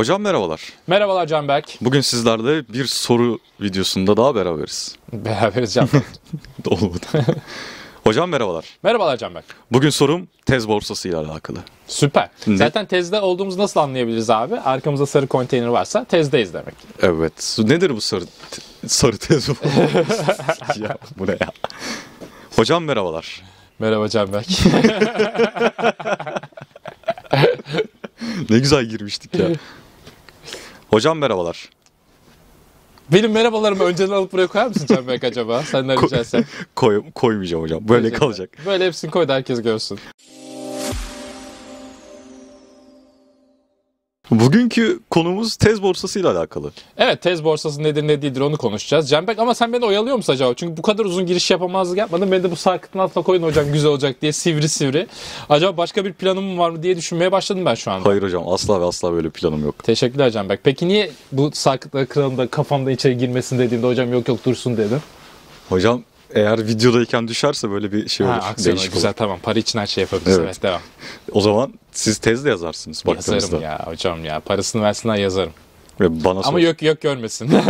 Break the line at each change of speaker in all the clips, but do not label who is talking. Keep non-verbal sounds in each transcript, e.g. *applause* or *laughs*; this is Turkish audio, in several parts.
Hocam merhabalar.
Merhabalar Canberk.
Bugün sizlerle bir soru videosunda daha beraberiz.
Beraberiz Canberk. *laughs*
Olmadı. Hocam merhabalar.
Merhabalar Canberk.
Bugün sorum tez borsası ile alakalı.
Süper.
Ne?
Zaten tezde olduğumuzu nasıl anlayabiliriz abi? Arkamızda sarı konteyner varsa tezdeyiz demek.
Evet. Nedir bu sarı sarı tez borsası? *laughs* ya bu ne ya? Hocam merhabalar.
Merhaba Canberk. *laughs*
Ne güzel girmiştik ya. Hocam merhabalar.
Benim merhabalarımı önceden alıp buraya koyar mısın Canberk acaba? Senden rica etsem. *laughs*
Koy, koymayacağım hocam. Böyle
Teşekkürler.
kalacak.
Böyle hepsini koy da herkes görsün.
Bugünkü konumuz tez borsası ile alakalı.
Evet tez borsası nedir ne değildir onu konuşacağız. Canberk ama sen beni oyalıyor musun acaba? Çünkü bu kadar uzun giriş yapamazlık yapmadın. Beni de bu sarkıtın altına koyun hocam güzel olacak diye sivri sivri. Acaba başka bir planım var mı diye düşünmeye başladım ben şu anda.
Hayır hocam asla ve asla böyle planım yok.
Teşekkürler Canberk. Peki niye bu sarkıtları kıralım da kafamda içeri girmesin dediğimde hocam yok yok dursun dedim.
Hocam eğer videodayken düşerse böyle bir şey olur.
Ha, aksiyon güzel
olur.
tamam. Para için her şey yapabiliriz.
Evet.
Evet, devam.
O zaman siz tez de yazarsınız baktığınızda.
Yazarım ya hocam ya. Parasını versinler yazarım.
Ve bana sor.
Ama yok yok görmesin. *laughs*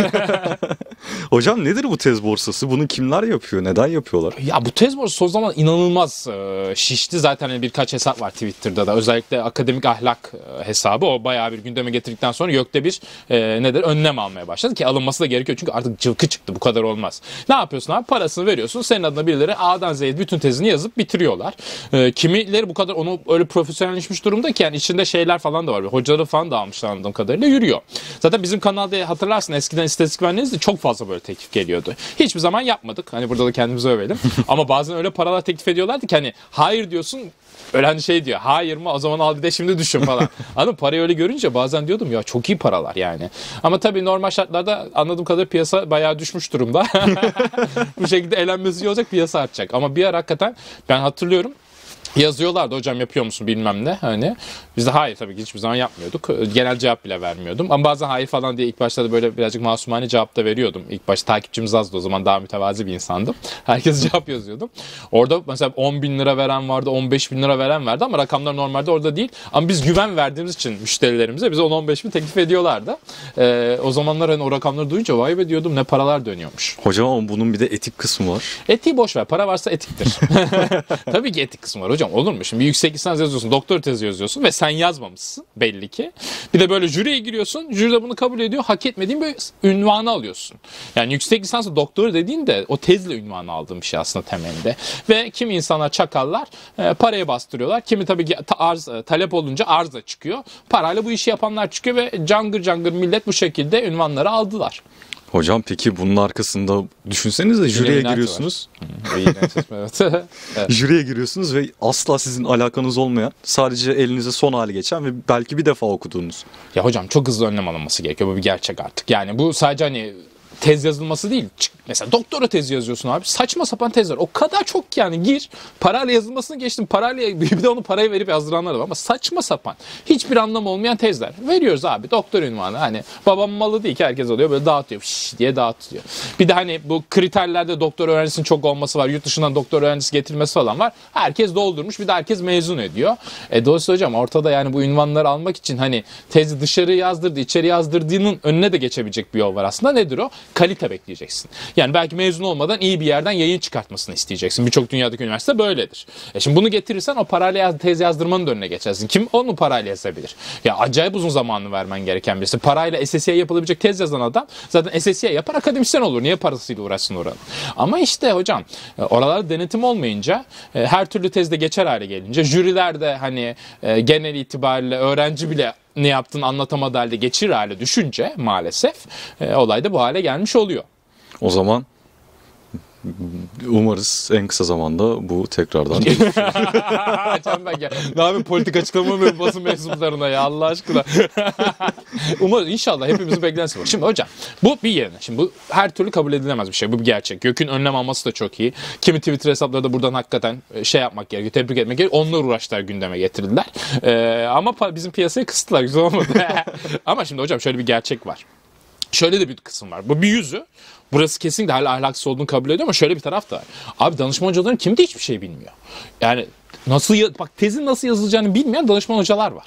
*laughs* *laughs*
Hocam nedir bu tez borsası? Bunu kimler yapıyor? Neden yapıyorlar?
ya bu tez borsası son zaman inanılmaz e, şişti. Zaten hani birkaç hesap var Twitter'da da. Özellikle akademik ahlak e, hesabı. O bayağı bir gündeme getirdikten sonra YÖK'te bir e, nedir önlem almaya başladı ki alınması da gerekiyor. Çünkü artık cılkı çıktı. Bu kadar olmaz. Ne yapıyorsun abi? Parasını veriyorsun. Senin adına birileri A'dan Z'ye bütün tezini yazıp bitiriyorlar. E, kimileri bu kadar onu öyle profesyonelleşmiş durumda ki yani içinde şeyler falan da var. Hocaları falan da almışlar anladığım kadarıyla yürüyor. Zaten bizim kanalda hatırlarsın eskiden istatistik mühendisliğinde çok fazla böyle teklif geliyordu. Hiçbir zaman yapmadık. Hani burada da kendimizi övelim. *laughs* Ama bazen öyle paralar teklif ediyorlardı ki hani hayır diyorsun Öyle hani şey diyor hayır mı o zaman al bir de şimdi düşün falan. *laughs* Anladın? Parayı öyle görünce bazen diyordum ya çok iyi paralar yani. Ama tabii normal şartlarda anladığım kadarıyla piyasa bayağı düşmüş durumda. *laughs* Bu şekilde elenmesi iyi olacak piyasa artacak. Ama bir ara hakikaten ben hatırlıyorum yazıyorlardı hocam yapıyor musun bilmem ne hani biz de hayır tabii ki hiçbir zaman yapmıyorduk genel cevap bile vermiyordum ama bazen hayır falan diye ilk başta da böyle birazcık masumane cevap da veriyordum ilk başta takipçimiz azdı o zaman daha mütevazi bir insandım *laughs* herkes *laughs* cevap yazıyordum orada mesela 10 bin lira veren vardı 15 bin lira veren vardı ama rakamlar normalde orada değil ama biz güven verdiğimiz için müşterilerimize bize 10-15 bin teklif ediyorlardı Ee, o zamanlar hani o rakamları duyunca vay be diyordum ne paralar dönüyormuş
Hocam ama bunun bir de etik kısmı var.
Etiği boş ver. Para varsa etiktir. *laughs* Tabii ki etik kısmı var hocam. Olur mu? Şimdi yüksek lisans yazıyorsun, doktor tezi yazıyorsun ve sen yazmamışsın belli ki. Bir de böyle jüriye giriyorsun. Jüri de bunu kabul ediyor. Hak etmediğin bir ünvanı alıyorsun. Yani yüksek lisansı doktor dediğin de o tezle ünvanı aldığın bir şey aslında temelinde. Ve kimi insanlar çakallar e, paraya bastırıyorlar. Kimi tabii ki arz, e, talep olunca arz da çıkıyor. Parayla bu işi yapanlar çıkıyor ve cangır cangır millet bu şekilde ünvanları aldılar.
Hocam peki bunun arkasında düşünsenize jüriye giriyorsunuz. *laughs*
Evet.
Jüriye giriyorsunuz ve asla sizin alakanız olmayan, sadece elinize son hali geçen ve belki bir defa okuduğunuz.
Ya hocam çok hızlı önlem alınması gerekiyor. Bu bir gerçek artık. Yani bu sadece hani tez yazılması değil. Mesela doktora tezi yazıyorsun abi. Saçma sapan tezler. O kadar çok ki yani gir. Parayla yazılmasını geçtim. Parayla *laughs* bir de onu parayı verip yazdıranlar var ama saçma sapan. Hiçbir anlamı olmayan tezler. Veriyoruz abi doktor ünvanı. Hani babamın malı değil ki herkes alıyor böyle dağıtıyor. Şş diye dağıtıyor. Bir de hani bu kriterlerde doktor öğrencisinin çok olması var. Yurt dışından doktor öğrencisi getirilmesi falan var. Herkes doldurmuş. Bir de herkes mezun ediyor. E dolayısıyla hocam ortada yani bu ünvanları almak için hani tezi dışarı yazdırdı, içeri yazdırdığının önüne de geçebilecek bir yol var aslında. Nedir o? Kalite bekleyeceksin. Yani belki mezun olmadan iyi bir yerden yayın çıkartmasını isteyeceksin. Birçok dünyadaki üniversite böyledir. E şimdi bunu getirirsen o parayla yaz, tez yazdırmanın önüne geçersin. Kim onu parayla yazabilir? Ya acayip uzun zamanını vermen gereken birisi. Parayla SSC'ye yapılabilecek tez yazan adam zaten SSC'ye yapar akademisyen olur. Niye parasıyla uğraşsın oranın? Ama işte hocam e, oralarda denetim olmayınca e, her türlü tezde geçer hale gelince jüriler de hani e, genel itibariyle öğrenci bile ne yaptığını anlatamadığı halde geçir hale düşünce maalesef e, olay da bu hale gelmiş oluyor.
O zaman umarız en kısa zamanda bu tekrardan
ya. Ne yapayım politik açıklama mı basın mensuplarına ya Allah aşkına. *laughs* Umarım inşallah hepimizin beklentisi var. Şimdi hocam bu bir yerine. Şimdi bu her türlü kabul edilemez bir şey. Bu bir gerçek. Gök'ün önlem alması da çok iyi. Kimi Twitter hesapları da buradan hakikaten e, şey yapmak gerekiyor. Tebrik etmek gerekiyor. Onlar uğraştılar gündeme getirdiler. Ee, ama bizim piyasayı kısıttılar. Güzel olmadı. *laughs* ama şimdi hocam şöyle bir gerçek var. Şöyle de bir kısım var. Bu bir yüzü. Burası kesinlikle hala ahlaksız olduğunu kabul ediyor ama şöyle bir taraf da var. Abi danışman hocaların kimi de hiçbir şey bilmiyor. Yani nasıl bak tezin nasıl yazılacağını bilmeyen danışman hocalar var.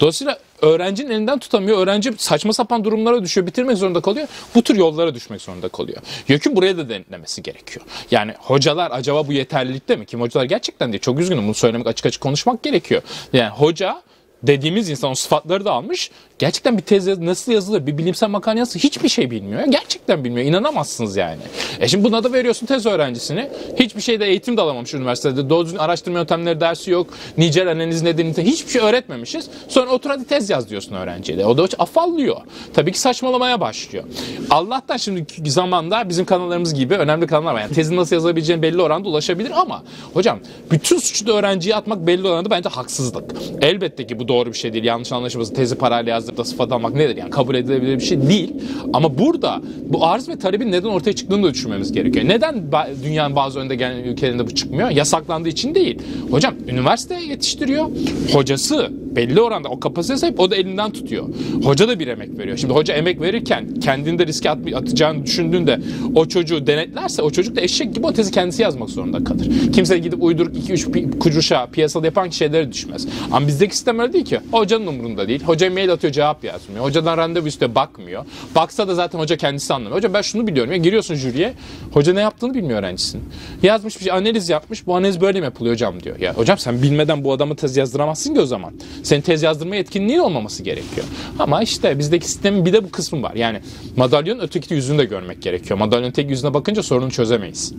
Dolayısıyla öğrencinin elinden tutamıyor. Öğrenci saçma sapan durumlara düşüyor. Bitirmek zorunda kalıyor. Bu tür yollara düşmek zorunda kalıyor. YÖK'ün buraya da denetlemesi gerekiyor. Yani hocalar acaba bu yeterlilikte mi? Kim hocalar gerçekten değil. Çok üzgünüm bunu söylemek açık açık konuşmak gerekiyor. Yani hoca dediğimiz insan o sıfatları da almış. Gerçekten bir tez nasıl yazılır, bir bilimsel makale nasıl hiçbir şey bilmiyor. Gerçekten bilmiyor. İnanamazsınız yani. E şimdi buna da veriyorsun tez öğrencisini. Hiçbir şeyde eğitim de alamamış üniversitede. Doğru araştırma yöntemleri dersi yok. Nicel analiz nedir, nitekim hiçbir şey öğretmemişiz. Sonra otur hadi tez yaz diyorsun öğrenciye de. O da afallıyor. Tabii ki saçmalamaya başlıyor. Allah'tan şimdiki zamanda bizim kanallarımız gibi önemli kanallar var. Yani tezin nasıl yazabileceğin belli oranda ulaşabilir ama hocam bütün suçu da öğrenciye atmak belli oranda bence haksızlık. Elbette ki bu doğru bir şey değil. Yanlış anlaşılması tezi parayla yazdırıp da sıfat almak nedir? Yani kabul edilebilir bir şey değil. Ama burada bu arz ve talebin neden ortaya çıktığını da düşünmemiz gerekiyor. Neden dünyanın bazı önde gelen ülkelerinde bu çıkmıyor? Yasaklandığı için değil. Hocam üniversite yetiştiriyor. Hocası belli oranda o kapasiteye sahip o da elinden tutuyor. Hoca da bir emek veriyor. Şimdi hoca emek verirken kendini de riske at- atacağını düşündüğünde o çocuğu denetlerse o çocuk da eşek gibi o tezi kendisi yazmak zorunda kalır. Kimse gidip uyduruk 2-3 pi- kuruşa piyasada yapan şeylere düşmez. Ama bizdeki sistem öyle değil ki. Hocanın umurunda değil. Hoca mail atıyor cevap yazmıyor. Hocadan randevu üstüne bakmıyor. Baksa da zaten hoca kendisi anlamıyor. Hocam ben şunu biliyorum ya giriyorsun jüriye. Hoca ne yaptığını bilmiyor öğrencisinin. Yazmış bir şey analiz yapmış. Bu analiz böyle mi yapılıyor hocam diyor. Ya hocam sen bilmeden bu adamı tez yazdıramazsın ki o zaman. Senin tez yazdırma yetkinliğin olmaması gerekiyor. Ama işte bizdeki sistemin bir de bu kısmı var. Yani madalyonun öteki yüzünü de görmek gerekiyor. Madalyonun tek yüzüne bakınca sorunu çözemeyiz.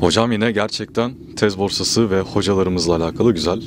Hocam yine gerçekten tez borsası ve hocalarımızla alakalı güzel.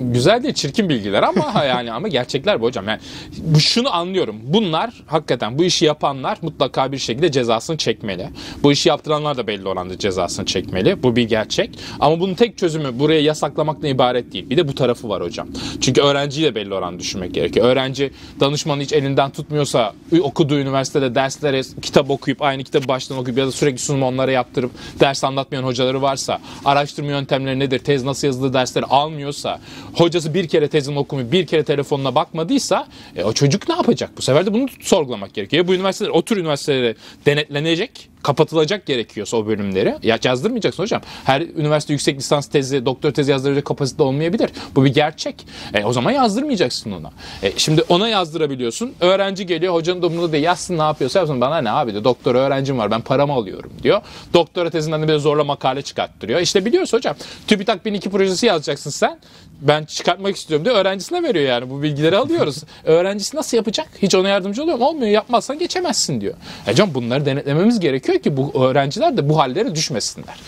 Güzel değil çirkin bilgiler ama *laughs* yani ama gerçekler bu hocam. Yani bu şunu anlıyorum. Bunlar hakikaten bu işi yapanlar mutlaka bir şekilde cezasını çekmeli. Bu işi yaptıranlar da belli oranda cezasını çekmeli. Bu bir gerçek. Ama bunun tek çözümü buraya yasaklamakla ibaret değil. Bir de bu tarafı var hocam. Çünkü öğrenciyi de belli oranda düşünmek gerekiyor. Öğrenci danışmanı hiç elinden tutmuyorsa okuduğu üniversitede derslere kitap okuyup aynı kitabı baştan okuyup ya da sürekli sunum onlara yaptırıp ders anlatmayan hocaları varsa araştırma yöntemleri nedir, tez nasıl yazılır dersleri almıyorsa hocası bir kere tezini okumuyor, bir kere telefonuna bakmadıysa e, o çocuk ne yapacak? Bu sefer de bunu sorgulamak gerekiyor. Bu üniversiteler, o tür üniversitelere denetlenecek, kapatılacak gerekiyorsa o bölümleri. Ya yazdırmayacaksın hocam. Her üniversite yüksek lisans tezi, doktor tezi yazdıracak kapasite olmayabilir. Bu bir gerçek. E, o zaman yazdırmayacaksın ona. E, şimdi ona yazdırabiliyorsun. Öğrenci geliyor, hocanın da umurunda değil. Yazsın ne yapıyorsa yapsın. Bana ne abi diyor. Doktor öğrencim var ben paramı alıyorum diyor. Doktora tezinden de bir de zorla makale çıkarttırıyor. İşte biliyorsun hocam. TÜBİTAK 1002 projesi yazacaksın sen. Ben çıkartmak istiyorum diyor. Öğrencisine veriyor yani. Bu bilgileri alıyoruz. *laughs* Öğrencisi nasıl yapacak? Hiç ona yardımcı oluyor mu? Olmuyor. Yapmazsan geçemezsin diyor. E canım bunları denetlememiz gerekiyor ki bu öğrenciler de bu hallere düşmesinler.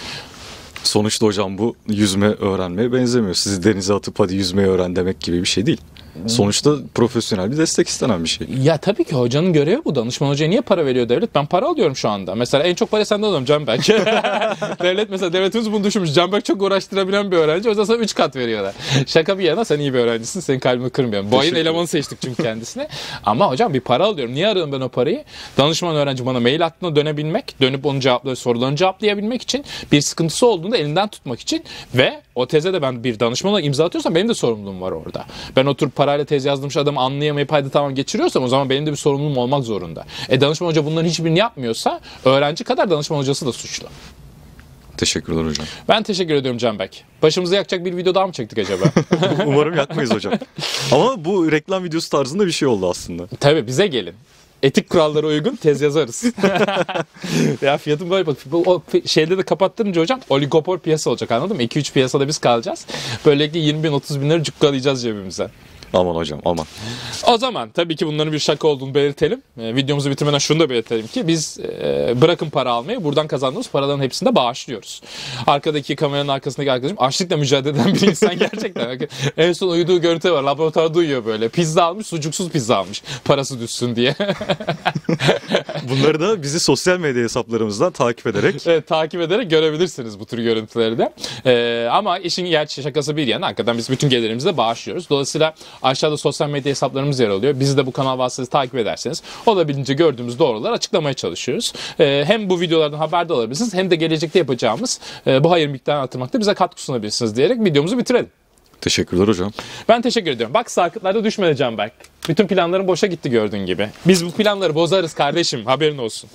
Sonuçta hocam bu yüzme öğrenmeye benzemiyor. Sizi denize atıp hadi yüzmeyi öğren demek gibi bir şey değil. Sonuçta profesyonel bir destek istenen bir şey.
Ya tabii ki hocanın görevi bu. Danışman hocaya niye para veriyor devlet? Ben para alıyorum şu anda. Mesela en çok para senden alıyorum Canberk. *laughs* devlet mesela devletimiz bunu düşünmüş. Canberk çok uğraştırabilen bir öğrenci. O yüzden sana 3 kat veriyorlar. Şaka bir yana sen iyi bir öğrencisin. Senin kalbini kırmıyorum. Bu ayın elemanı seçtik çünkü kendisine. Ama hocam bir para alıyorum. Niye arıyorum ben o parayı? Danışman öğrenci bana mail attığında dönebilmek, dönüp onun cevapları sorularını cevaplayabilmek için, bir sıkıntısı olduğunda elinden tutmak için ve o teze de ben bir danışman olarak imza atıyorsam benim de sorumluluğum var orada. Ben oturup parayla tez yazdırmış adamı anlayamayıp haydi tamam geçiriyorsam o zaman benim de bir sorumluluğum olmak zorunda. E danışman hoca bunların hiçbirini yapmıyorsa öğrenci kadar danışman hocası da suçlu.
Teşekkürler hocam.
Ben teşekkür ediyorum Canberk. Başımızı yakacak bir video daha mı çektik acaba? *laughs*
Umarım yakmayız hocam. Ama bu reklam videosu tarzında bir şey oldu aslında.
Tabii bize gelin. Etik kurallara uygun tez yazarız. *laughs* ya fiyatım böyle bak. O şeyde de kapattırınca hocam oligopol piyasa olacak anladın mı? 2-3 piyasada biz kalacağız. Böylelikle 20 bin 30 binleri cukkalayacağız cebimize.
Aman hocam aman.
O zaman tabii ki bunların bir şaka olduğunu belirtelim. E, videomuzu bitirmeden şunu da belirtelim ki biz e, bırakın para almayı buradan kazandığımız paraların hepsini de bağışlıyoruz. Arkadaki kameranın arkasındaki arkadaşım açlıkla mücadele eden bir insan *laughs* gerçekten. en son uyuduğu görüntü var. Laboratuvarda uyuyor böyle. Pizza almış, sucuksuz pizza almış. Parası düşsün diye. *laughs*
Bunları da bizi sosyal medya hesaplarımızdan takip ederek
Evet, takip ederek görebilirsiniz bu tür görüntüleri de. Ee, ama işin gerçi şakası bir yana hakikaten biz bütün gelirimizi de bağışlıyoruz. Dolayısıyla aşağıda sosyal medya hesaplarımız yer alıyor. Bizi de bu kanal vasıtasıyla takip ederseniz olabildiğince gördüğümüz doğruları açıklamaya çalışıyoruz. Ee, hem bu videolardan haberdar olabilirsiniz hem de gelecekte yapacağımız e, bu hayır miktarını artırmakta bize katkı sunabilirsiniz diyerek videomuzu bitirelim.
teşekkürler hocam.
Ben teşekkür ediyorum. Bak sarkıtlarda düşmedi Canberk. Bütün planların boşa gitti gördüğün gibi. Biz bu planları bozarız kardeşim haberin olsun.